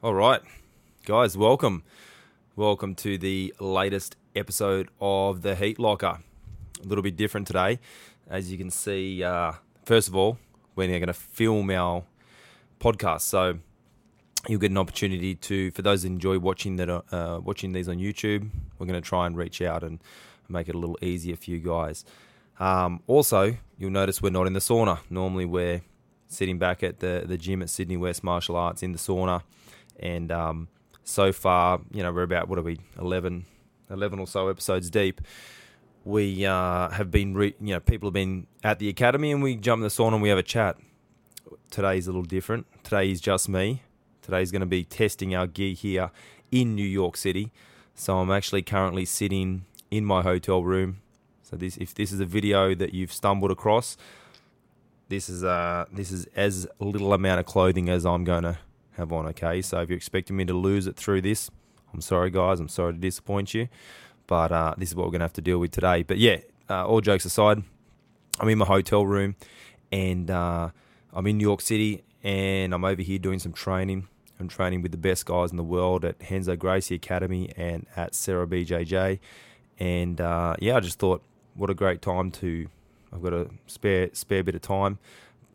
All right, guys, welcome. Welcome to the latest episode of the Heat Locker. A little bit different today. As you can see, uh, first of all, we're going to film our podcast. So you'll get an opportunity to, for those that enjoy watching that, uh, watching these on YouTube, we're going to try and reach out and make it a little easier for you guys. Um, also, you'll notice we're not in the sauna. Normally, we're sitting back at the, the gym at Sydney West Martial Arts in the sauna. And um, so far, you know, we're about, what are we, 11, 11 or so episodes deep. We uh, have been, re- you know, people have been at the academy and we jump in the sauna and we have a chat. Today's a little different. Today is just me. Today's going to be testing our gear here in New York City. So I'm actually currently sitting in my hotel room. So this, if this is a video that you've stumbled across, this is uh this is as little amount of clothing as I'm going to have on. Okay, so if you're expecting me to lose it through this, I'm sorry, guys. I'm sorry to disappoint you, but uh, this is what we're going to have to deal with today. But yeah, uh, all jokes aside, I'm in my hotel room, and uh, I'm in New York City, and I'm over here doing some training. I'm training with the best guys in the world at Renzo Gracie Academy and at Serra BJJ. And uh, yeah, I just thought, what a great time to. I've got a spare spare bit of time.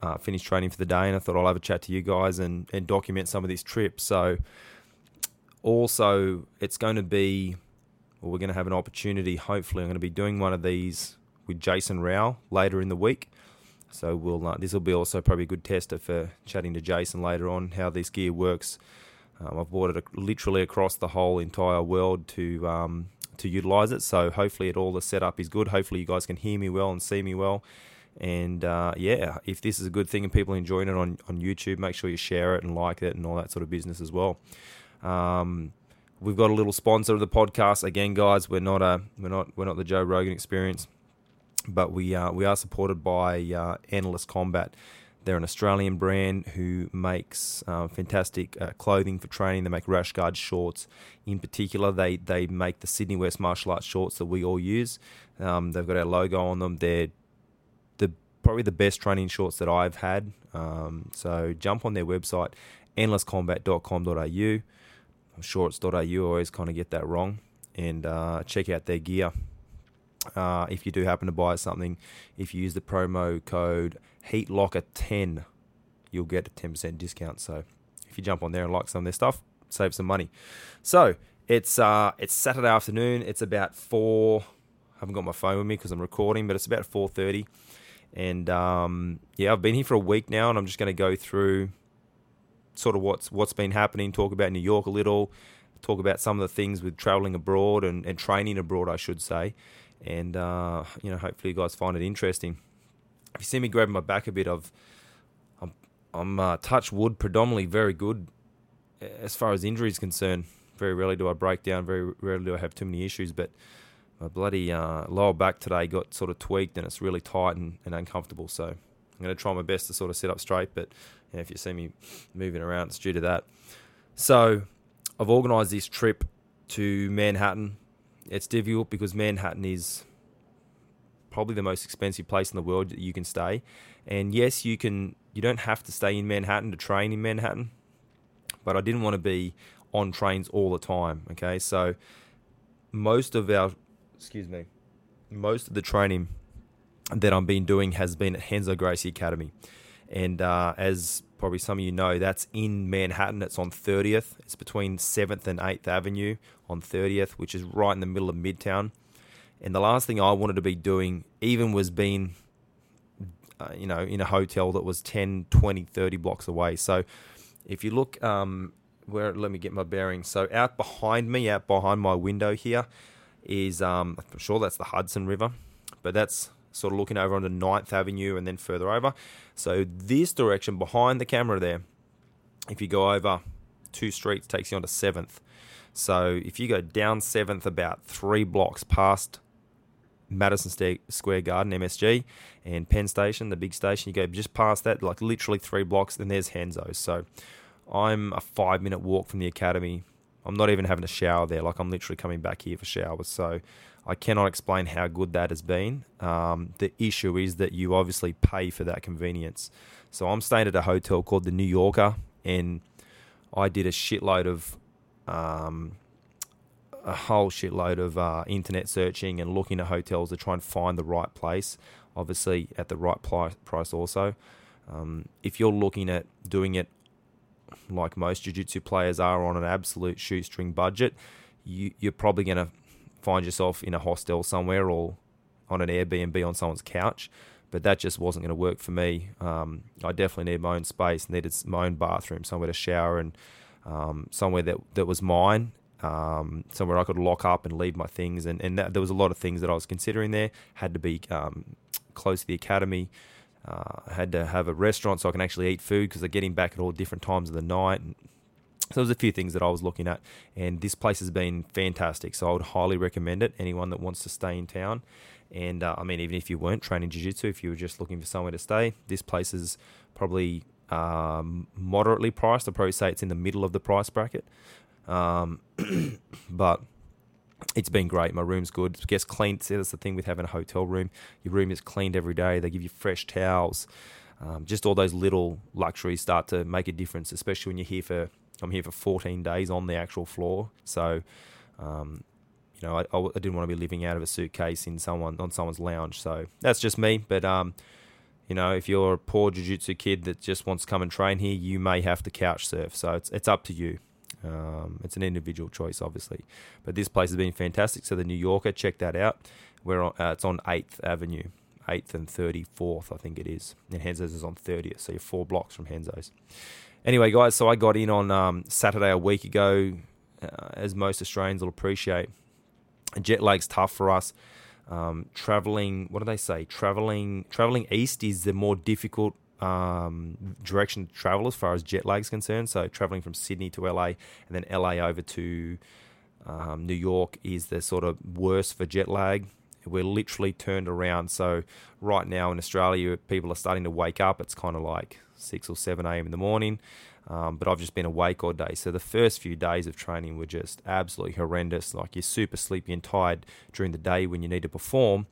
Uh, finished training for the day, and I thought I'll have a chat to you guys and, and document some of this trip. So, also, it's going to be, well, we're going to have an opportunity. Hopefully, I'm going to be doing one of these with Jason Rau later in the week. So we'll uh, this will be also probably a good tester for chatting to Jason later on how this gear works. Um, I've bought it literally across the whole entire world to um, to utilize it. So hopefully, it all the setup is good. Hopefully, you guys can hear me well and see me well. And uh, yeah, if this is a good thing and people are enjoying it on, on YouTube, make sure you share it and like it and all that sort of business as well. Um, we've got a little sponsor of the podcast again, guys. We're not a we're not we're not the Joe Rogan Experience, but we uh, we are supported by uh, Endless Combat. They're an Australian brand who makes uh, fantastic uh, clothing for training. They make rash guard shorts. In particular, they they make the Sydney West Martial Arts shorts that we all use. Um, they've got our logo on them. They're the probably the best training shorts that I've had. Um, so jump on their website, endlesscombat.com.au. Shorts.au, I always kind of get that wrong. And uh, check out their gear. Uh, if you do happen to buy something, if you use the promo code HeatLocker10, you'll get a 10% discount. So if you jump on there and like some of their stuff, save some money. So it's uh, it's Saturday afternoon. It's about four. I haven't got my phone with me because I'm recording, but it's about 4:30. And um, yeah, I've been here for a week now, and I'm just going to go through sort of what's what's been happening. Talk about New York a little. Talk about some of the things with traveling abroad and, and training abroad, I should say. And uh, you know, hopefully you guys find it interesting. If you see me grabbing my back a bit, I've I'm I'm uh, touch wood predominantly very good as far as injuries concerned. Very rarely do I break down. Very rarely do I have too many issues, but my bloody uh, lower back today got sort of tweaked and it's really tight and, and uncomfortable. So I'm going to try my best to sort of sit up straight. But if you see me moving around, it's due to that. So I've organised this trip to Manhattan. It's difficult because Manhattan is probably the most expensive place in the world that you can stay. And yes, you can. You don't have to stay in Manhattan to train in Manhattan, but I didn't want to be on trains all the time. Okay, so most of our, excuse me, most of the training that I've been doing has been at Renzo Gracie Academy, and uh, as probably some of you know, that's in Manhattan. It's on 30th. It's between 7th and 8th Avenue on 30th, which is right in the middle of Midtown. And the last thing I wanted to be doing even was being, uh, you know, in a hotel that was 10, 20, 30 blocks away. So if you look, um, where, let me get my bearings. So out behind me, out behind my window here, is, um, I'm sure that's the Hudson River, but that's sort of looking over onto 9th Avenue and then further over. So this direction behind the camera there, if you go over two streets, takes you onto 7th. So if you go down 7th about three blocks past Madison Square Garden, MSG, and Penn Station, the big station, you go just past that, like literally three blocks, then there's Renzo's. So I'm a five minute walk from the academy. I'm not even having a shower there. Like I'm literally coming back here for showers. So I cannot explain how good that has been. Um, the issue is that you obviously pay for that convenience. So I'm staying at a hotel called the New Yorker, and I did a shitload of, um, a whole shitload of uh, internet searching and looking at hotels to try and find the right place. Obviously, at the right price also. Um, if you're looking at doing it like most jiu-jitsu players are on an absolute shoestring budget, you, you're probably going to find yourself in a hostel somewhere or on an Airbnb on someone's couch. But that just wasn't going to work for me. Um, I definitely needed my own space, needed my own bathroom, somewhere to shower, and um, somewhere that that was mine. Um, somewhere I could lock up and leave my things, and, and that, there was a lot of things that I was considering there. Had to be um, close to the academy. Uh, I had to have a restaurant so I can actually eat food because they're getting back at all different times of the night. And so there's a few things that I was looking at, and this place has been fantastic. So I would highly recommend it. Anyone that wants to stay in town, and uh, I mean, even if you weren't training jiu-jitsu, if you were just looking for somewhere to stay, this place is probably um, moderately priced. I'd probably say it's in the middle of the price bracket, um, but it's been great. My room's good. It gets cleaned. See, that's the thing with having a hotel room. Your room is cleaned every day. They give you fresh towels. Um, just all those little luxuries start to make a difference, especially when you're here for. I'm here for 14 days on the actual floor, so um, you know I, I, didn't want to be living out of a suitcase in someone on someone's lounge. So that's just me. But um, you know, if you're a poor jiu-jitsu kid that just wants to come and train here, you may have to couch surf. So it's it's up to you. Um, it's an individual choice, obviously, but this place has been fantastic. So the New Yorker, check that out. We're on, uh, it's on Eighth Avenue, Eighth and Thirty Fourth, I think it is. And Renzo's is on Thirtieth, so you're four blocks from Renzo's. Anyway, guys, so I got in on um, Saturday a week ago, uh, as most Australians will appreciate. Jet lag's tough for us. Um, traveling, what do they say? Traveling, traveling east is the more difficult um, direction to travel as far as jet lag is concerned. So traveling from Sydney to LA and then LA over to um, New York is the sort of worst for jet lag. We're literally turned around. So right now in Australia, people are starting to wake up. It's kind of like six or seven a.m. in the morning. Um, but I've just been awake all day. So the first few days of training were just absolutely horrendous. Like you're super sleepy and tired during the day when you need to perform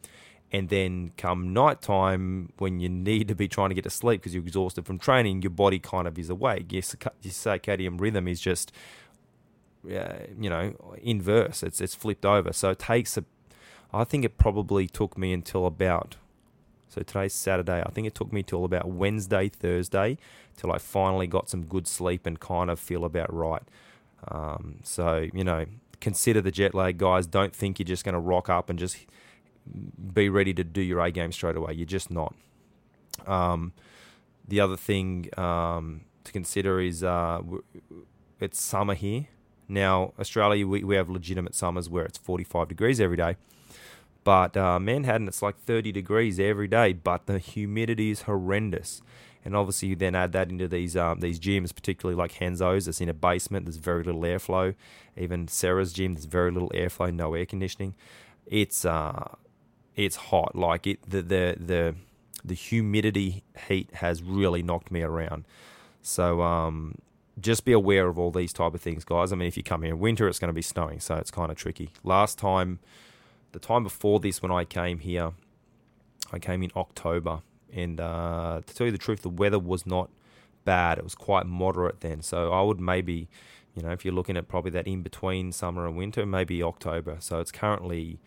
and then come night time when you need to be trying to get to sleep because you're exhausted from training, your body kind of is awake. Your, your circadian rhythm is just, uh, you know, inverse. It's it's flipped over. So it takes a. I think it probably took me until about. So today's Saturday. I think it took me till about Wednesday, Thursday, till I finally got some good sleep and kind of feel about right. Um, so you know, consider the jet lag, guys. Don't think you're just going to rock up and just be ready to do your A game straight away. You're just not. Um, the other thing um, to consider is uh, it's summer here. Now, Australia, we, we have legitimate summers where it's 45 degrees every day. But uh, Manhattan, it's like 30 degrees every day, but the humidity is horrendous. And obviously, you then add that into these um, these gyms, particularly like Renzo's, that's in a basement. There's very little airflow. Even Serra's gym, there's very little airflow, no air conditioning. It's uh, it's hot. Like it, the the the the humidity heat has really knocked me around. So um, just be aware of all these type of things, guys. I mean, if you come here in winter, it's going to be snowing, so it's kind of tricky. Last time, the time before this, when I came here, I came in October, and uh, to tell you the truth, the weather was not bad. It was quite moderate then, so I would maybe, you know, if you're looking at probably that in between summer and winter, maybe October. So it's currently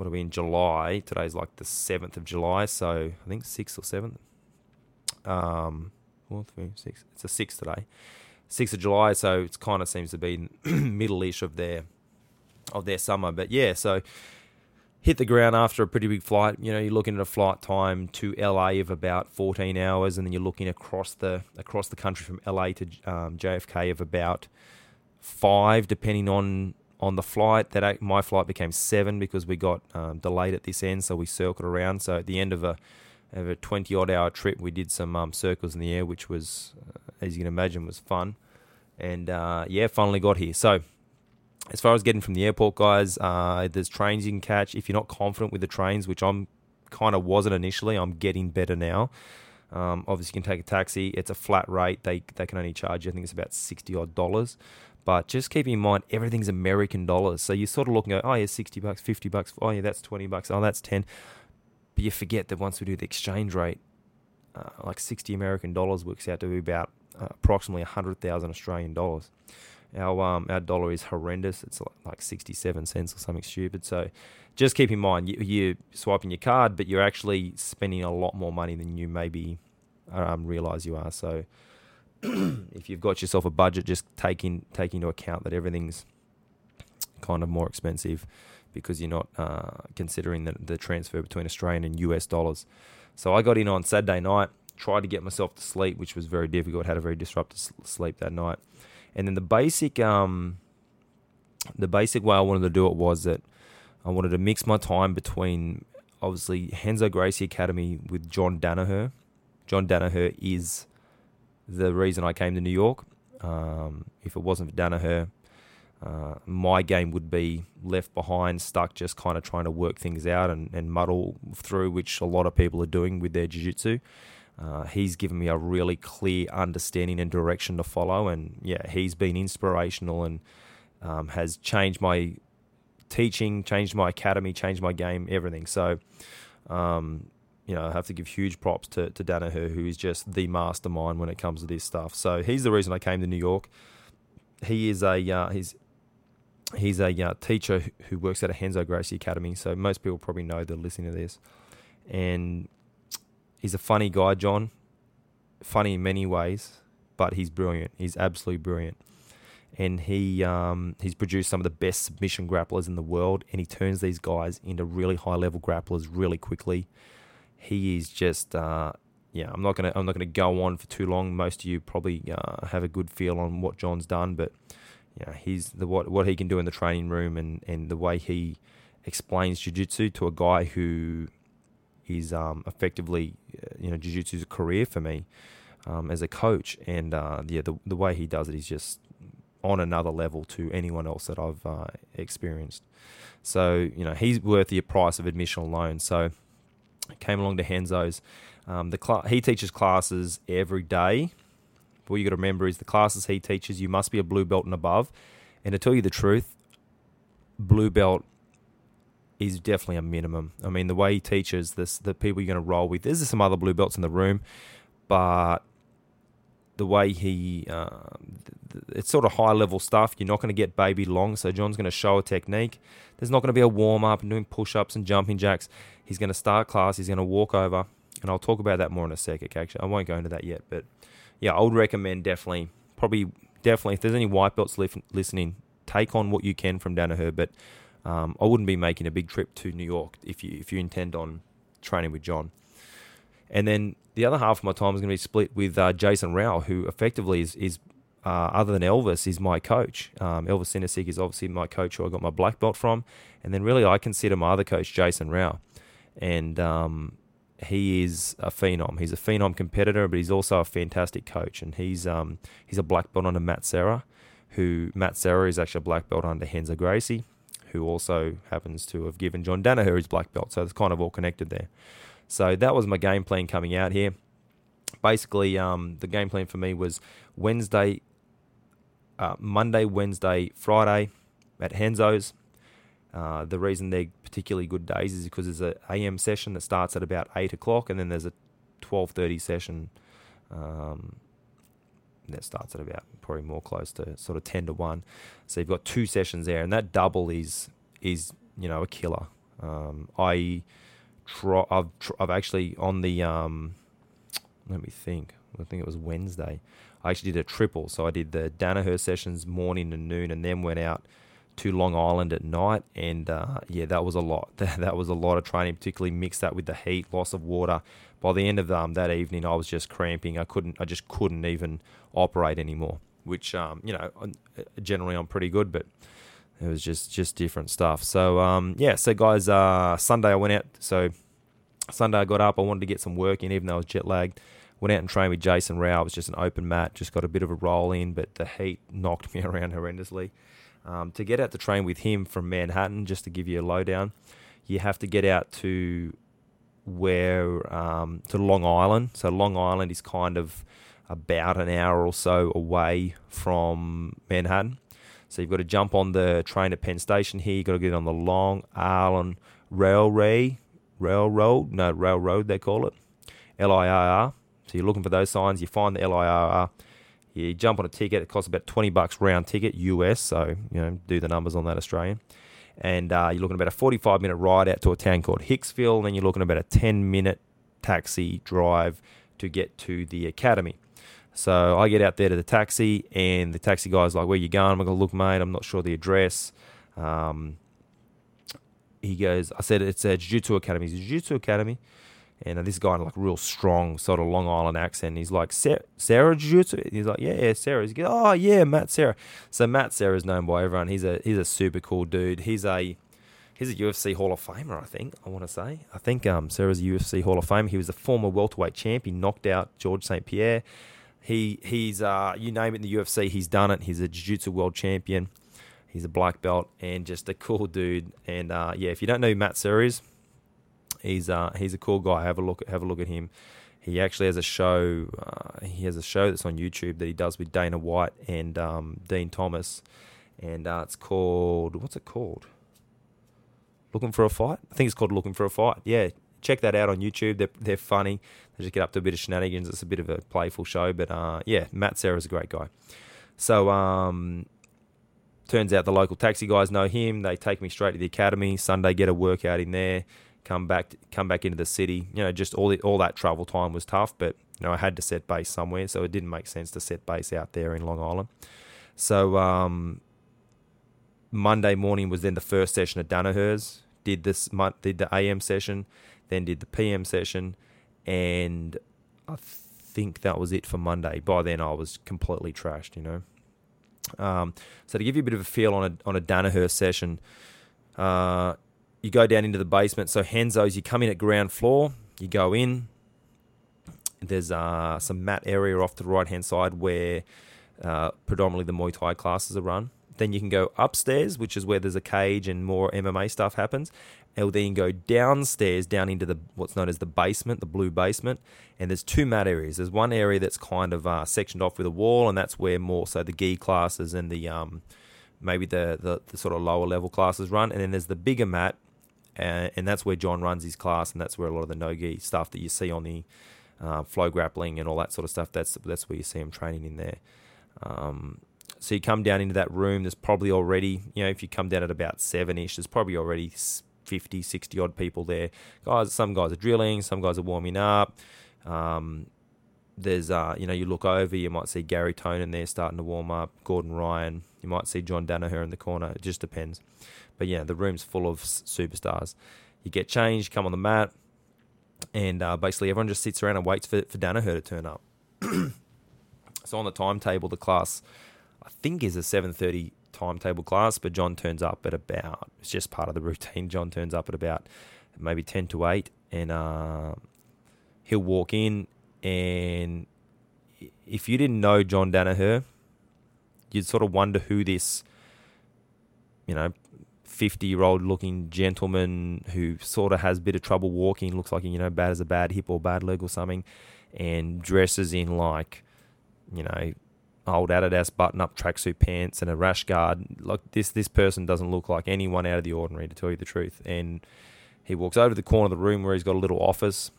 what are we in July? Today's like the seventh of July, so I think sixth or seventh. Um, four, three, six. It's the sixth today, sixth of July. So it kind of seems to be middle-ish of their of their summer. But yeah, so hit the ground after a pretty big flight. You know, you're looking at a flight time to LA of about 14 hours, and then you're looking across the across the country from LA to um, JFK of about five, depending on on the flight. That my flight became seven because we got um, delayed at this end, so we circled around. So at the end of a of a twenty odd hour trip, we did some um, circles in the air, which was, uh, as you can imagine, was fun. And uh, yeah, finally got here. So as far as getting from the airport, guys, uh, there's trains you can catch. If you're not confident with the trains, which I'm kind of wasn't initially, I'm getting better now. Um, obviously, you can take a taxi. It's a flat rate. They they can only charge you. I think it's about sixty odd dollars. But just keep in mind, everything's American dollars. So you're sort of look and go, oh, yeah, 60 bucks, 50 bucks. Oh, yeah, that's 20 bucks. Oh, that's 10. But you forget that once we do the exchange rate, uh, like 60 American dollars works out to be about uh, approximately hundred thousand Australian dollars. Our um, our dollar is horrendous. It's like sixty seven cents or something stupid. So just keep in mind you, you're swiping your card, but you're actually spending a lot more money than you maybe um, realize you are. So if you've got yourself a budget, just take in take into account that everything's kind of more expensive because you're not uh, considering the, the transfer between Australian and US dollars. So I got in on Saturday night, tried to get myself to sleep, which was very difficult. Had a very disrupted sleep that night, and then the basic um, the basic way I wanted to do it was that I wanted to mix my time between obviously Renzo Gracie Academy with John Danaher. John Danaher is the reason I came to New York. Um, if it wasn't for Danaher, uh, my game would be left behind, stuck, just kind of trying to work things out and, and muddle through, which a lot of people are doing with their jiu-jitsu. Uh, he's given me a really clear understanding and direction to follow, and yeah, he's been inspirational and um, has changed my teaching, changed my academy, changed my game, everything. So, um, you know, I have to give huge props to, to Danaher, who is just the mastermind when it comes to this stuff. So he's the reason I came to New York. He is a uh, he's he's a uh, teacher who works at a Renzo Gracie Academy. So most people probably know that listening to this, and he's a funny guy, John. Funny in many ways, but he's brilliant. He's absolutely brilliant and he um, he's produced some of the best submission grapplers in the world, and he turns these guys into really high level grapplers really quickly. He is just uh, yeah. I'm not gonna I'm not gonna go on for too long. Most of you probably uh, have a good feel on what John's done, but yeah, he's the what what he can do in the training room and and the way he explains jiu-jitsu to a guy who is um, effectively uh, you know jiu-jitsu is a career for me um, as a coach and uh, yeah the the way he does it is just on another level to anyone else that I've uh, experienced. So, you know, he's worth the price of admission alone. So, came along to Renzo's. Um, the cl- he teaches classes every day. What you got to remember is the classes he teaches, you must be a blue belt and above. And to tell you the truth, blue belt is definitely a minimum. I mean, the way he teaches this, the people you're going to roll with. There's some other blue belts in the room, but the way he, uh, it's sort of high level stuff. You're not going to get baby long. So John's going to show a technique. There's not going to be a warm up and doing push ups and jumping jacks. He's going to start class. He's going to walk over, and I'll talk about that more in a second. Actually, I won't go into that yet, but yeah, I would recommend definitely, probably, definitely, if there's any white belts li- listening, take on what you can from Danaher. But um, I wouldn't be making a big trip to New York if you if you intend on training with John. And then the other half of my time is going to be split with uh, Jason Rau, who effectively is, is uh, other than Elvis, is my coach. Um, Elvis Sinosic is obviously my coach who I got my black belt from. And then really I consider my other coach, Jason Rau. And um, he is a phenom. He's a phenom competitor, but he's also a fantastic coach. And he's um, he's a black belt under Matt Serra, who Matt Serra is actually a black belt under Renzo Gracie, who also happens to have given John Danaher his black belt. So it's kind of all connected there. So that was my game plan coming out here. Basically, um, the game plan for me was Wednesday, uh, Monday, Wednesday, Friday at Renzo's. Uh, the reason they're particularly good days is because there's a AM session that starts at about eight o'clock, and then there's a twelve thirty session um, that starts at about probably more close to sort of ten to one. So you've got two sessions there, and that double is is you know a killer. Um, I try, I've tr- I've actually on the um, let me think. I think it was Wednesday. I actually did a triple, so I did the Danaher sessions morning and noon, and then went out to Long Island at night. And uh, yeah, that was a lot. that was a lot of training, particularly mixed that with the heat, loss of water. By the end of um, that evening, I was just cramping. I couldn't. I just couldn't even operate anymore. Which um, you know, generally I'm pretty good, but it was just just different stuff. So um, yeah, so guys, uh, Sunday I went out. So Sunday I got up. I wanted to get some work in, even though I was jet lagged. Went out and trained with Jason Rau. It was just an open mat. Just got a bit of a roll in, but the heat knocked me around horrendously. Um, to get out to train with him from Manhattan, just to give you a lowdown, you have to get out to where um, to Long Island. So Long Island is kind of about an hour or so away from Manhattan. So you've got to jump on the train at Penn Station here. You've got to get on the Long Island Railway, Railroad, no, Railroad they call it, L I R R. So you're looking for those signs. You find the L I R R. You jump on a ticket. It costs about twenty bucks round ticket US. So you know, do the numbers on that Australian. And uh, you're looking about a 45 minute ride out to a town called Hicksville. And then you're looking about a 10 minute taxi drive to get to the academy. So I get out there to the taxi, and the taxi guy's like, "Where you going?" I'm like, "Look, mate, I'm not sure the address." Um, he goes, "I said it's a jiu-jitsu academy." Jiu-jitsu academy, and uh, this guy in like real strong sort of Long Island accent. He's like, "Serra, Serra jiu-jitsu?" He's like, "Yeah, yeah, Serra." He's goes, "Oh yeah, Matt Serra. So Matt Serra is known by everyone. He's a he's a super cool dude. He's a he's a UFC Hall of Famer, I think. I want to say. I think um, Serra's a UFC Hall of Famer. He was a former welterweight champ. He knocked out George St. Pierre. He he's uh, you name it in the UFC, he's done it. He's a jiu-jitsu world champion. He's a black belt and just a cool dude. And uh, yeah, if you don't know Matt Serra is, he's uh, he's a cool guy. Have a look have a look at him. He actually has a show. Uh, he has a show that's on YouTube that he does with Dana White and um, Dean Thomas, and uh, it's called what's it called? Looking for a fight. I think it's called Looking for a Fight. Yeah, check that out on YouTube. They're they're funny. They just get up to a bit of shenanigans. It's a bit of a playful show, but uh, yeah, Matt Serra's a great guy. So um, turns out the local taxi guys know him. They take me straight to the academy Sunday, get a workout in there, come back come back into the city. You know, just all the, all that travel time was tough, but you know I had to set base somewhere, so it didn't make sense to set base out there in Long Island. So um, Monday morning was then the first session at Danaher's. Did this did the AM session then did the PM session, and I think that was it for Monday. By then, I was completely trashed, you know. Um, so to give you a bit of a feel on a on a Danaher session, uh, you go down into the basement. So Renzo's, you come in at ground floor, you go in. There's uh, some mat area off to the right hand side where uh, predominantly the Muay Thai classes are run. Then you can go upstairs, which is where there's a cage and more MMA stuff happens. And then you go downstairs, down into the what's known as the basement, the blue basement. And there's two mat areas. There's one area that's kind of uh, sectioned off with a wall, and that's where more so the gi classes and the um, maybe the, the, the sort of lower level classes run. And then there's the bigger mat, uh, and that's where John runs his class, and that's where a lot of the no gi stuff that you see on the uh, FloGrappling and all that sort of stuff. That's that's where you see him training in there. Um, so you come down into that room, there's probably already, you know, if you come down at about seven ish, there's probably already 50, 60 odd people there. Guys, some guys are drilling, some guys are warming up. Um, there's, uh, you know, you look over, you might see Garry Tonon there starting to warm up, Gordon Ryan, you might see John Danaher in the corner. It just depends. But yeah, the room's full of superstars. You get changed, come on the mat, and uh, basically everyone just sits around and waits for, for Danaher to turn up. so on the timetable, the class I think is a 7:30 timetable class, but John turns up at about. It's just part of the routine. John turns up at about maybe 10 to 8, and uh, he'll walk in, and if you didn't know John Danaher, you'd sort of wonder who this, you know, 50 year old looking gentleman who sort of has a bit of trouble walking, looks like, you know, bad as a bad hip or bad leg or something, and dresses in like, you know, old Adidas button-up tracksuit pants and a rash guard. Like this, this person doesn't look like anyone out of the ordinary, to tell you the truth. And he walks over to the corner of the room where he's got a little office,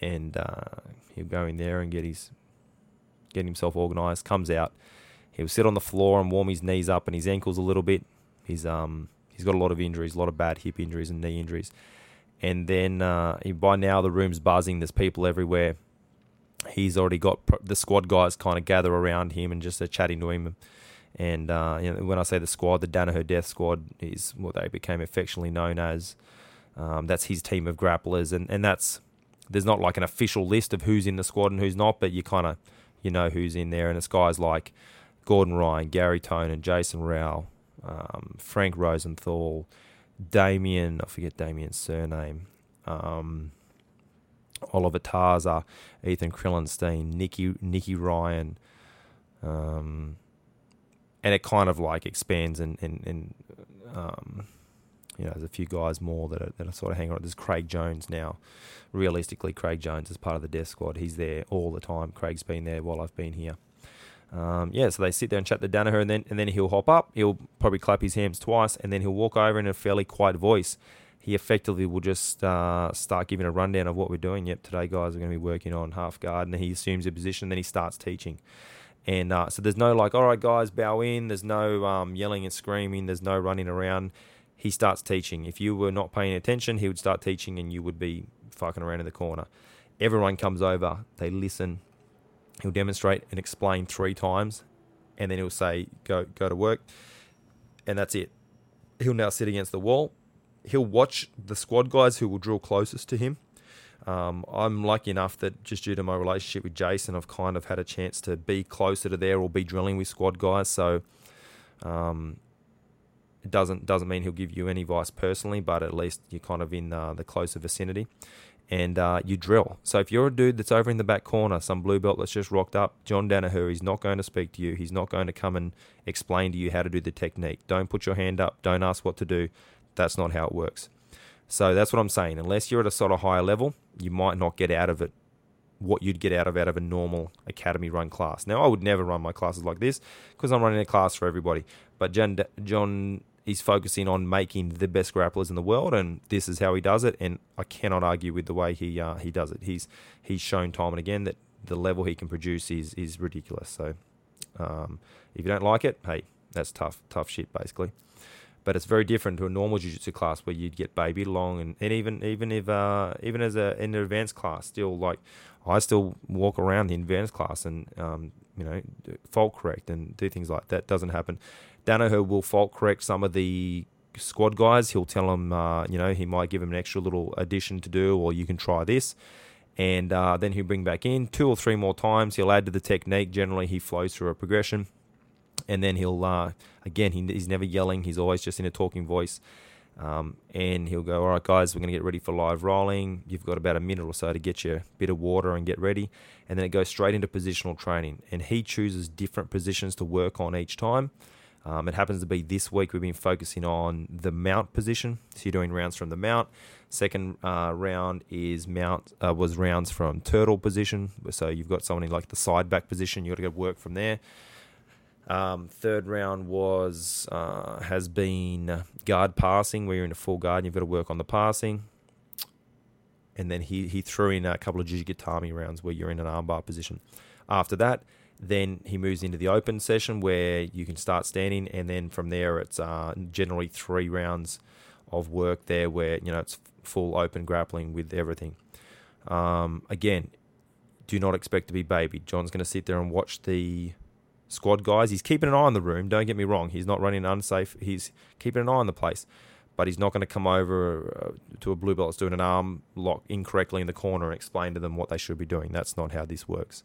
and uh, he'll go in there and get his get himself organised. Comes out, he'll sit on the floor and warm his knees up and his ankles a little bit. He's um he's got a lot of injuries, a lot of bad hip injuries and knee injuries. And then uh, by now the room's buzzing. There's people everywhere he's already got the squad guys kind of gather around him and just are chatting to him. And uh, you know, when I say the squad, the Danaher Death Squad is what they became affectionately known as. Um, that's his team of grapplers, and, and that's there's not like an official list of who's in the squad and who's not, but you kind of you know who's in there, and it's guys like Gordon Ryan, Garry Tonon, and Jason Rau, um, Frank Rosenthal, Damien. I forget Damien's surname. Um, Oliver Taza, Ethan Crelinsten, Nikki, Nicky Ryan, um, and it kind of like expands and and, and um, you know there's a few guys more that are, that are sort of hanging on. There's Craig Jones now. Realistically, Craig Jones is part of the death squad. He's there all the time. Craig's been there while I've been here. Um, yeah, so they sit there and chat to Danaher, and then and then he'll hop up. He'll probably clap his hands twice, and then he'll walk over in a fairly quiet voice he effectively will just uh, start giving a rundown of what we're doing. Yep, today guys are going to be working on half guard, and he assumes a position, then he starts teaching. And uh, so there's no like, all right, guys, bow in. There's no um, yelling and screaming. There's no running around. He starts teaching. If you were not paying attention, he would start teaching, and you would be fucking around in the corner. Everyone comes over. They listen. He'll demonstrate and explain three times, and then he'll say, "Go, go to work," and that's it. He'll now sit against the wall. He'll watch the squad guys who will drill closest to him um, I'm lucky enough that just due to my relationship with Jason, I've kind of had a chance to be closer to there or be drilling with squad guys. So um, it doesn't doesn't mean he'll give you any advice personally, but at least you're kind of in uh, the closer vicinity, and uh, you drill. So if you're a dude that's over in the back corner, some blue belt that's just rocked up, John Danaher, he's not going to speak to you. He's not going to come and explain to you how to do the technique. Don't put your hand up. Don't ask what to do. That's not how it works. So that's what I'm saying. Unless you're at a sort of higher level, you might not get out of it what you'd get out of out of a normal academy run class. Now, I would never run my classes like this because I'm running a class for everybody. But John, John is focusing on making the best grapplers in the world, and this is how he does it. And I cannot argue with the way he uh, he does it. He's he's shown time and again that the level he can produce is is ridiculous. So, um, if you don't like it, hey, that's tough tough shit basically but it's very different to a normal jiu-jitsu class where you'd get baby long and, and even even if uh, even as a in an advanced class still like I still walk around the advanced class and um, you know fault correct and do things like that doesn't happen Danaher will fault correct some of the squad guys. He'll tell them uh, you know he might give them an extra little addition to do or you can try this. And uh, then he'll bring back in two or three more times. He'll add to the technique. Generally he flows through a progression. And then he'll uh, again he, he's never yelling. He's always just in a talking voice. Um, and he'll go all right guys we're going to get ready for live rolling. You've got about a minute or so to get your bit of water and get ready. And then it goes straight into positional training. And he chooses different positions to work on each time um, it happens to be this week we've been focusing on the mount position. So you're doing rounds from the mount. Second uh, round is mount uh, was rounds from turtle position. So you've got someone in like the side back position. You've got to go work from there. Um, third round was uh, has been guard passing, where you're in a full guard and you've got to work on the passing. And then he, he threw in a couple of juji gatame rounds where you're in an armbar position. After that, then he moves into the open session where you can start standing, and then from there it's uh, generally three rounds of work there where you know it's full open grappling with everything. Um, again, do not expect to be baby. John's going to sit there and watch the squad guys. He's keeping an eye on the room. Don't get me wrong. He's not running unsafe. He's keeping an eye on the place. But he's not going to come over uh, to a blue belt that's doing an arm lock incorrectly in the corner and explain to them what they should be doing. That's not how this works.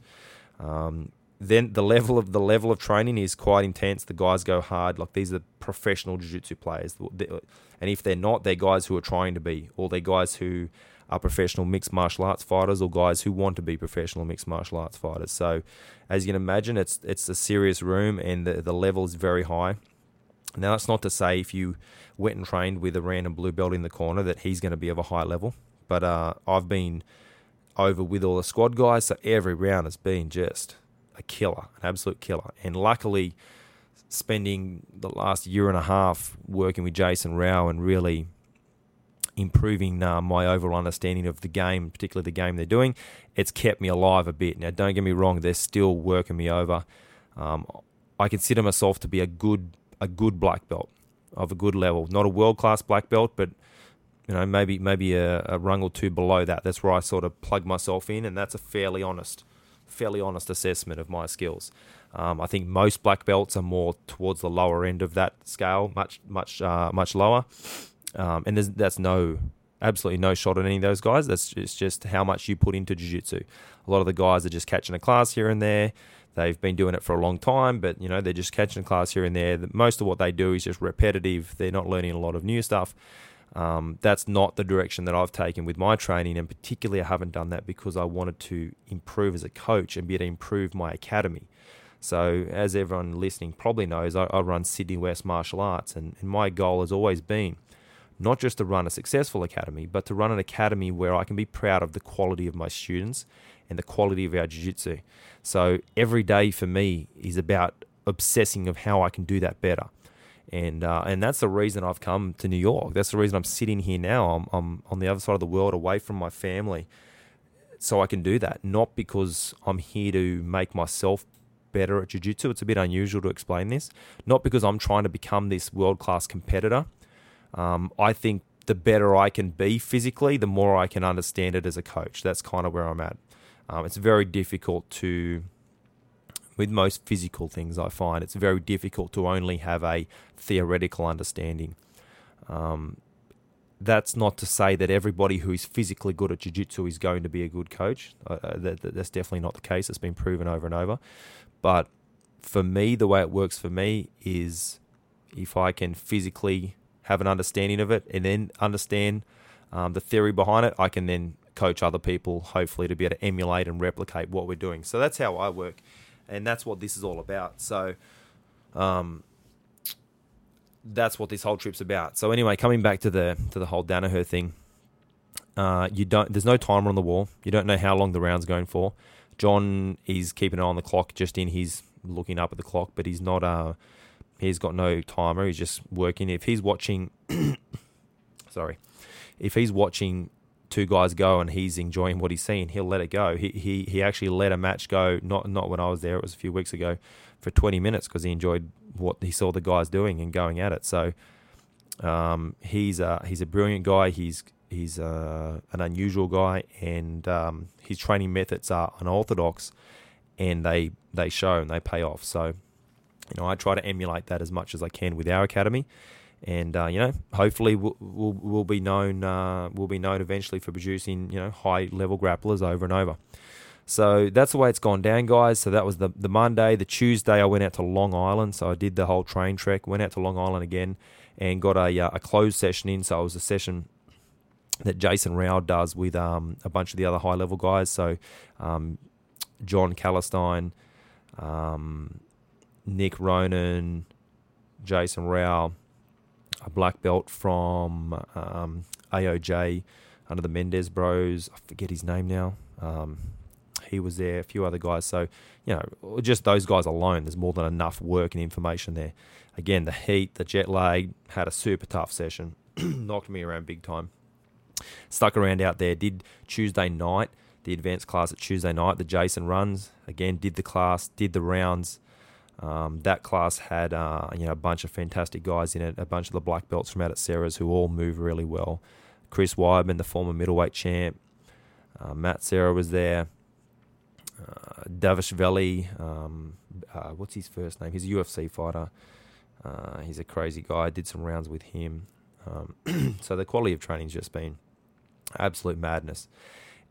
Um, then the level of the level of training is quite intense. The guys go hard. Like these are professional jiu-jitsu players, and if they're not, they're guys who are trying to be, or they're guys who are professional mixed martial arts fighters or guys who want to be professional mixed martial arts fighters. So, as you can imagine, it's it's a serious room and the, the level is very high. Now, that's not to say if you went and trained with a random blue belt in the corner that he's going to be of a high level. But uh, I've been over with all the squad guys, so every round has been just a killer, an absolute killer. And luckily, spending the last year and a half working with Jason Rau and really improving uh, my overall understanding of the game, particularly the game they're doing, it's kept me alive a bit. Now, don't get me wrong; they're still working me over. Um, I consider myself to be a good a good black belt of a good level, not a world class black belt, but you know maybe maybe a, a rung or two below that. That's where I sort of plug myself in, and that's a fairly honest fairly honest assessment of my skills. Um, I think most black belts are more towards the lower end of that scale, much much uh, much lower. Um, and that's no, absolutely no shot at any of those guys. That's just, just how much you put into jiu-jitsu. A lot of the guys are just catching a class here and there. They've been doing it for a long time, but you know they're just catching a class here and there. Most of what they do is just repetitive. They're not learning a lot of new stuff. Um, that's not the direction that I've taken with my training, and particularly I haven't done that because I wanted to improve as a coach and be able to improve my academy. So, as everyone listening probably knows, I, I run Sydney West Martial Arts, and, and my goal has always been not just to run a successful academy, but to run an academy where I can be proud of the quality of my students and the quality of our jiu-jitsu. So every day for me is about obsessing of how I can do that better. And uh, and that's the reason I've come to New York. That's the reason I'm sitting here now. I'm, I'm on the other side of the world, away from my family, so I can do that. Not because I'm here to make myself better at jiu-jitsu. It's a bit unusual to explain this, not because I'm trying to become this world-class competitor. Um, I think the better I can be physically, the more I can understand it as a coach. That's kind of where I'm at. Um, it's very difficult to, with most physical things, I find it's very difficult to only have a theoretical understanding. Um, that's not to say that everybody who is physically good at jiu-jitsu is going to be a good coach. Uh, uh that, that's definitely not the case. It's been proven over and over. But for me, the way it works for me is if I can physically have an understanding of it and then understand um, the theory behind it, I can then coach other people, hopefully, to be able to emulate and replicate what we're doing. So that's how I work. And that's what this is all about. So, um, that's what this whole trip's about. So anyway, coming back to the to the whole Danaher thing, uh, you don't. There's no timer on the wall. You don't know how long the round's going for. John is keeping an eye on the clock, just in his looking up at the clock, but he's not. Uh, he's got no timer. He's just working. If he's watching, sorry, if he's watching two guys go and he's enjoying what he's seeing, he'll let it go. He he he actually let a match go. Not not when I was there. It was a few weeks ago, for 20 minutes because he enjoyed what he saw the guys doing and going at it. So um, he's a, he's a brilliant guy. He's he's a, an unusual guy, and um, his training methods are unorthodox, and they they show and they pay off. So you know I try to emulate that as much as I can with our academy. And uh, you know, hopefully, we'll, we'll, we'll be known. Uh, we'll be known eventually for producing you know high level grapplers over and over. So that's the way it's gone down, guys. So that was the, the Monday. The Tuesday, I went out to Long Island. So I did the whole train trek, went out to Long Island again, and got a, uh, a closed session in. So it was a session that Jason Rau does with um, a bunch of the other high level guys. So um, John Calistine, um, Nick Ronan, Jason Rau, a black belt from um, AOJ under the Mendes Bros. I forget his name now. Um, he was there, a few other guys. So, you know, just those guys alone, there's more than enough work and information there. Again, the heat, the jet lag, had a super tough session, knocked me around big time. Stuck around out there, did Tuesday night, the advanced class at Tuesday night, the Jason runs. Again, did the class, did the rounds. Um, that class had uh, you know a bunch of fantastic guys in it, a bunch of the black belts from out at Serra's who all move really well. Chris Weidman, the former middleweight champ, uh, Matt Serra was there uh, Dvalishvili, um, uh, what's his first name? He's a UFC fighter. Uh, he's a crazy guy. I did some rounds with him. Um, so the quality of training's just been absolute madness.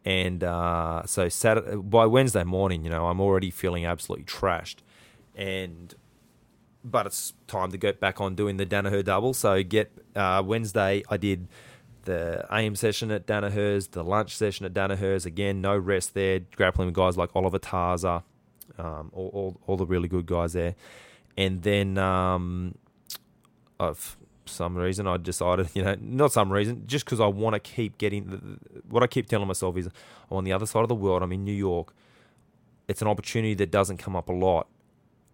And uh, so Saturday, by Wednesday morning, you know, I'm already feeling absolutely trashed. And but it's time to get back on doing the Danaher double. So get uh, Wednesday, I did the AM session at Danaher's, the lunch session at Danaher's. Again, no rest there. Grappling with guys like Oliver Taza, um, all, all, all, the really good guys there. And then, um, of some reason, I decided, you know, not some reason, just because I want to keep getting. What I keep telling myself is, I'm on the other side of the world. I'm in New York. It's an opportunity that doesn't come up a lot.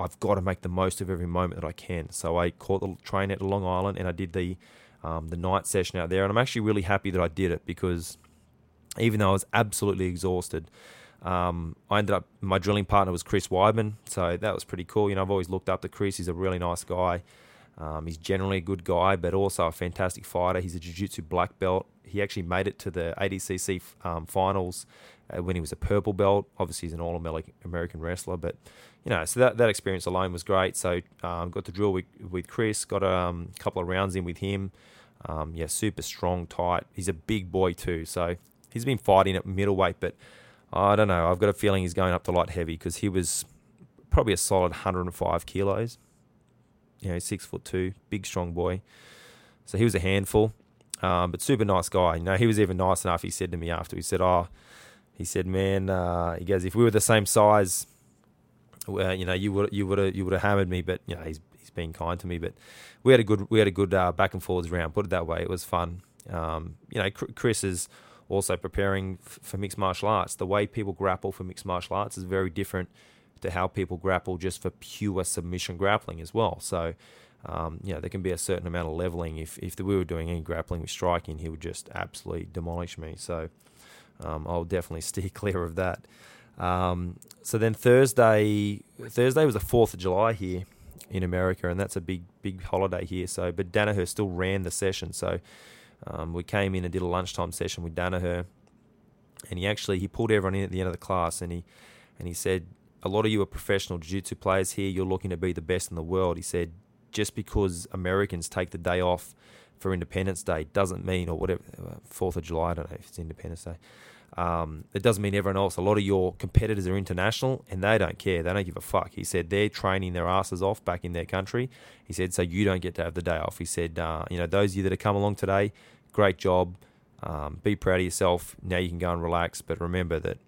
I've got to make the most of every moment that I can. So I caught the train at Long Island and I did the um, the night session out there. And I'm actually really happy that I did it because even though I was absolutely exhausted, um, I ended up, my drilling partner was Chris Weidman. So that was pretty cool. You know, I've always looked up to Chris. He's a really nice guy. Um, he's generally a good guy, but also a fantastic fighter. He's a jiu jitsu black belt. He actually made it to the ADCC um, finals uh, when he was a purple belt. Obviously, he's an all American wrestler, but you know, so that, that experience alone was great. So um, got to drill with, with Chris, got a um, couple of rounds in with him. Um, yeah, super strong, tight. He's a big boy too. So he's been fighting at middleweight, but I don't know. I've got a feeling he's going up to light heavy because he was probably a solid 105 kilos. You know, six foot two, big strong boy. So he was a handful, um, but super nice guy. You know, he was even nice enough. He said to me after, he said, "Oh, he said, man, uh, he goes, if we were the same size, well, you know, you would you would have you would have hammered me, but you know, he's he's been kind to me. But we had a good we had a good uh, back and forwards round. Put it that way, it was fun. Um, you know, Chris is also preparing for mixed martial arts. The way people grapple for mixed martial arts is very different to how people grapple just for pure submission grappling as well. So. Um, you know, there can be a certain amount of leveling. If if we were doing any grappling with striking, he would just absolutely demolish me. So um, I'll definitely steer clear of that. Um, so then Thursday, Thursday was the Fourth of July here in America, and that's a big big holiday here. So, but Danaher still ran the session, so um, we came in and did a lunchtime session with Danaher, and he actually he pulled everyone in at the end of the class, and he and he said, a lot of you are professional jiu-jitsu players here. You're looking to be the best in the world. He said, just because Americans take the day off for Independence Day doesn't mean, or whatever, Fourth of July. I don't know if it's Independence Day. Um, it doesn't mean everyone else. A lot of your competitors are international and they don't care. They don't give a fuck. He said they're training their asses off back in their country. He said, so you don't get to have the day off. He said, uh, you know, those of you that have come along today, great job. Um, be proud of yourself. Now you can go and relax. But remember that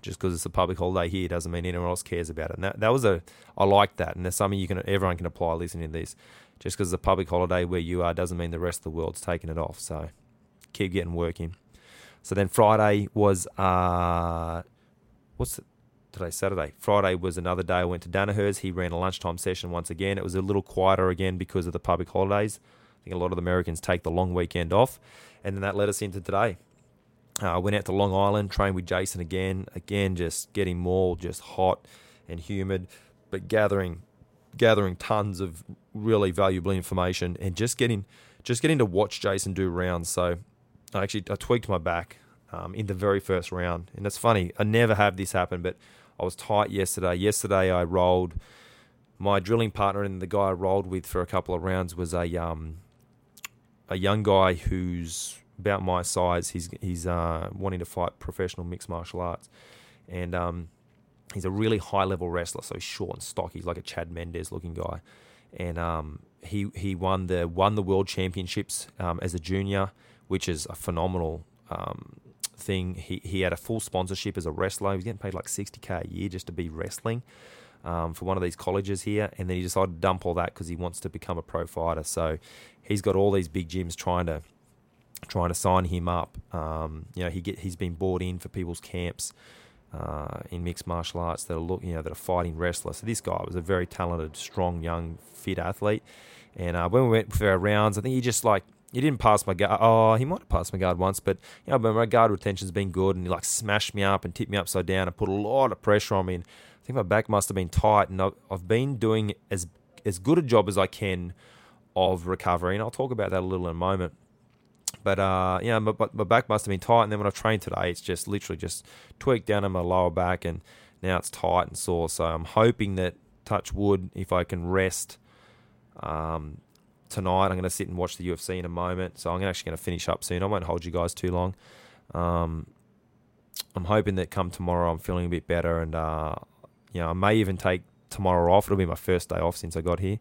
just because it's a public holiday here doesn't mean anyone else cares about it. And that, that was a, I like that. And there's something you can, everyone can apply listening to this. Just because it's a public holiday where you are doesn't mean the rest of the world's taking it off. So keep getting working. So then Friday was uh, what's it? Today Saturday. Friday was another day. I went to Danaher's. He ran a lunchtime session once again. It was a little quieter again because of the public holidays. I think a lot of Americans take the long weekend off, and then that led us into today. I uh, went out to Long Island, trained with Jason again. Again, just getting more just hot and humid, but gathering gathering tons of really valuable information and just getting just getting to watch Jason do rounds. So I actually I tweaked my back um, in the very first round, and it's funny. I never have this happen, but I was tight yesterday. Yesterday I rolled my drilling partner and the guy I rolled with for a couple of rounds was a um, a young guy who's about my size. He's he's uh, wanting to fight professional mixed martial arts, and um, he's a really high level wrestler. So he's short and stocky. He's like a Chad Mendes looking guy, and um, he he won the won the world championships um, as a junior which is a phenomenal um, thing. He he had a full sponsorship as a wrestler. He was getting paid like sixty k a year just to be wrestling um, for one of these colleges here, and then he decided to dump all that because he wants to become a pro fighter. So he's got all these big gyms trying to trying to sign him up. Um, you know, he get he's been bought in for people's camps. Uh, in mixed martial arts that are look, you know, that are fighting wrestlers. So this guy was a very talented, strong, young, fit athlete. And uh, when we went for our rounds, I think he just like he didn't pass my guard. Oh, he might have passed my guard once, but you know, but my guard retention's been good, and he like smashed me up and tipped me upside down and put a lot of pressure on me. And I think my back must have been tight, and I've, I've been doing as as good a job as I can of recovery, and I'll talk about that a little in a moment. But uh, yeah, my, my back must have been tight, and then when I trained today, it's just literally just tweaked down in my lower back, and now it's tight and sore. So I'm hoping that touch wood, if I can rest um, tonight. I'm going to sit and watch the UFC in a moment, so I'm actually going to finish up soon. I won't hold you guys too long. Um, I'm hoping that come tomorrow I'm feeling a bit better, and uh, you know I may even take tomorrow off. It'll be my first day off since I got here.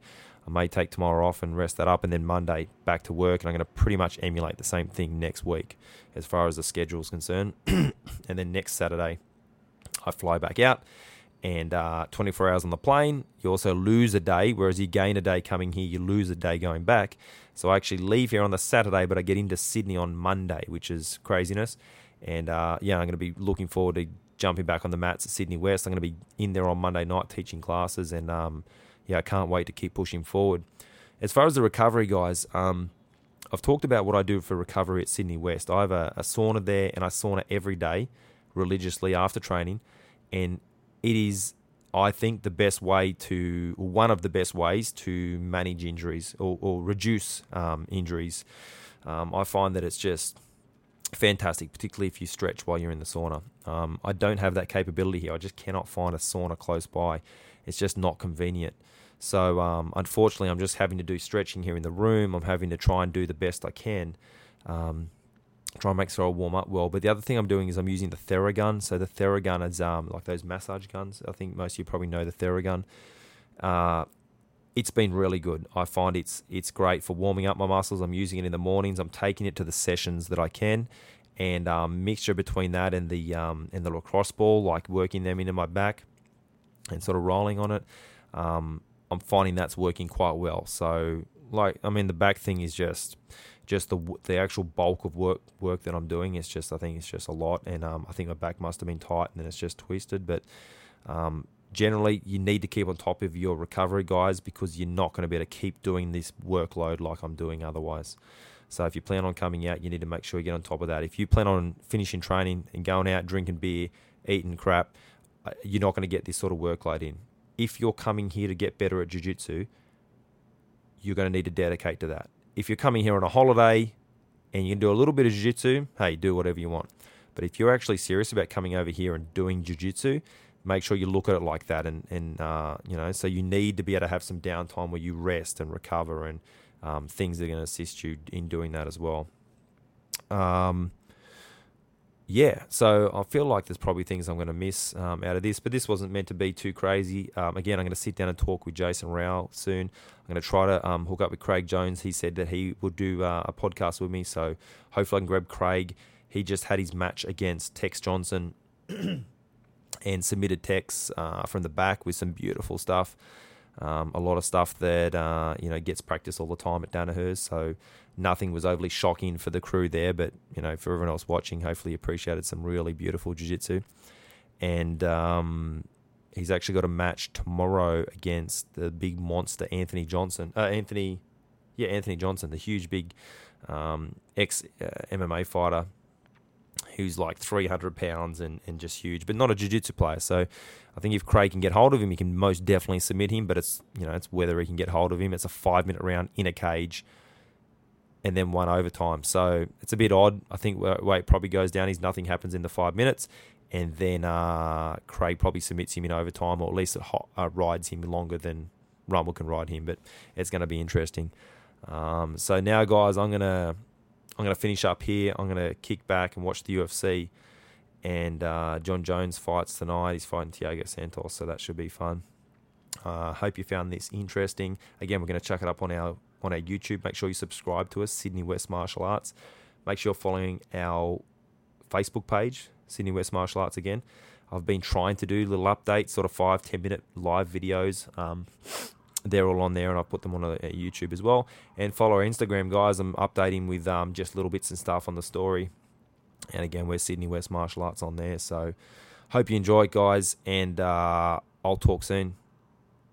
I may take tomorrow off and rest that up, and then Monday back to work. And I'm going to pretty much emulate the same thing next week as far as the schedule is concerned. and then next Saturday, I fly back out and uh, 24 hours on the plane. You also lose a day, whereas you gain a day coming here, you lose a day going back. So I actually leave here on the Saturday, but I get into Sydney on Monday, which is craziness. And uh, yeah, I'm going to be looking forward to jumping back on the mats at Sydney West. I'm going to be in there on Monday night teaching classes, and um, yeah, I can't wait to keep pushing forward. As far as the recovery, guys, um, I've talked about what I do for recovery at Sydney West. I have a, a sauna there, and I sauna every day religiously after training. And it is, I think, the best way to, one of the best ways to manage injuries or, or reduce um, injuries. Um, I find that it's just fantastic, particularly if you stretch while you're in the sauna. Um, I don't have that capability here. I just cannot find a sauna close by. It's just not convenient. So, um, unfortunately, I'm just having to do stretching here in the room. I'm having to try and do the best I can. Um, try and make sure I warm up well. But the other thing I'm doing is I'm using the Theragun. So the Theragun is um, like those massage guns. I think most of you probably know the Theragun. Uh, it's been really good. I find it's it's great for warming up my muscles. I'm using it in the mornings. I'm taking it to the sessions that I can, and um, mixture between that and the um, and the lacrosse ball, like working them into my back, and sort of rolling on it. Um, I'm finding that's working quite well. So like I mean the back thing is just just the the actual bulk of work work that I'm doing. It's just I think it's just a lot, and um, I think my back must have been tight, and then it's just twisted. But um, generally, you need to keep on top of your recovery, guys, because you're not going to be able to keep doing this workload like I'm doing otherwise. So if you plan on coming out, you need to make sure you get on top of that. If you plan on finishing training and going out drinking beer eating crap, uh, you're not going to get this sort of workload in. If you're coming here to get better at jiu-jitsu, you're going to need to dedicate to that. If you're coming here on a holiday and you can do a little bit of jiu-jitsu, hey, do whatever you want. But if you're actually serious about coming over here and doing jiu-jitsu, make sure you look at it like that and, and uh, you know so you need to be able to have some downtime where you rest and recover and um, things that are going to assist you in doing that as well um, yeah so i feel like there's probably things i'm going to miss um, out of this but this wasn't meant to be too crazy. Um, again i'm going to sit down and talk with Jason Rau soon. I'm going to try to um, hook up with craig jones. He said that he would do uh, a podcast with me so hopefully i can grab craig. He just had his match against tex johnson and submitted Tex uh, from the back with some beautiful stuff. Um, a lot of stuff that uh, you know gets practice all the time at Danaher's, so nothing was overly shocking for the crew there. But you know, for everyone else watching, hopefully appreciated some really beautiful jiu-jitsu. And um, he's actually got a match tomorrow against the big monster Anthony Johnson. Uh, Anthony, yeah, Anthony Johnson, the huge big um, ex uh, MMA fighter who's like 300 pounds and, and just huge, but not a jiu-jitsu player. So I think if Craig can get hold of him, he can most definitely submit him. But it's you know it's whether he can get hold of him. It's a five minute round in a cage, and then one overtime. So it's a bit odd. I think weight probably goes down. He's nothing happens in the five minutes, and then uh, Craig probably submits him in overtime, or at least it uh, rides him longer than Rumble can ride him. But it's going to be interesting. Um, so now, guys, I'm gonna I'm to finish up here. I'm to kick back and watch the UFC. And uh, Jon Jones fights tonight. He's fighting Thiago Santos, so that should be fun. Uh, hope you found this interesting. Again, we're going to chuck it up on our on our YouTube. Make sure you subscribe to us, Sydney West Martial Arts. Make sure you're following our Facebook page, Sydney West Martial Arts. Again, I've been trying to do little updates, sort of five ten minute live videos. Um, they're all on there, and I put them on a, a YouTube as well. And follow our Instagram, guys. I'm updating with um, just little bits and stuff on the story. And again, we're Sydney West Martial Arts on there. So hope you enjoy it, guys. And uh, I'll talk soon.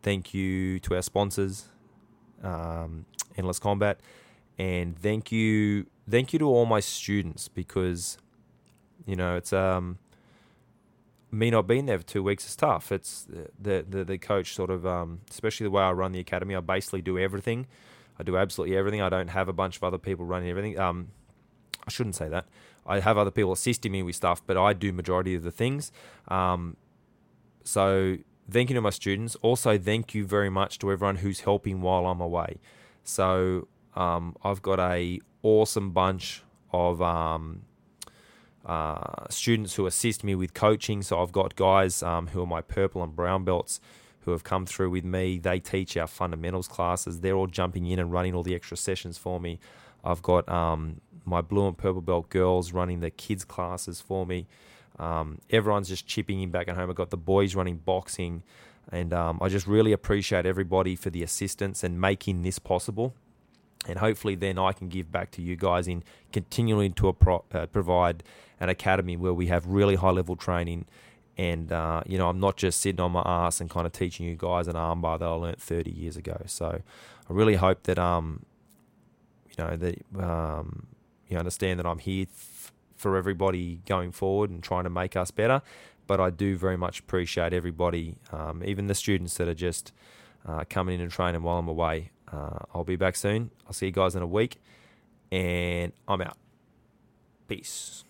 Thank you to our sponsors, um, Endless Combat, and thank you, thank you to all my students because you know it's um me not being there for two weeks is tough. It's the the, the coach sort of, um, especially the way I run the academy. I basically do everything. I do absolutely everything. I don't have a bunch of other people running everything. Um, I shouldn't say that. I have other people assisting me with stuff, but I do majority of the things. Um, so thank you to my students. Also, thank you very much to everyone who's helping while I'm away. So um, I've got a awesome bunch of um, uh, students who assist me with coaching. So I've got guys um, who are my purple and brown belts who have come through with me. They teach our fundamentals classes. They're all jumping in and running all the extra sessions for me. I've got um, my blue and purple belt girls running the kids classes for me. Um, everyone's just chipping in back at home. I've got the boys running boxing. And um, I just really appreciate everybody for the assistance and making this possible and hopefully then I can give back to you guys in continuing to pro- uh, provide an academy where we have really high level training and uh, you know I'm not just sitting on my ass and kind of teaching you guys an armbar that I learnt 30 years ago so I really hope that um you know that um, you understand that I'm here for everybody going forward and trying to make us better but I do very much appreciate everybody um, even the students that are just uh, coming in and training while I'm away uh, I'll be back soon. I'll see you guys in a week. And I'm out. Peace.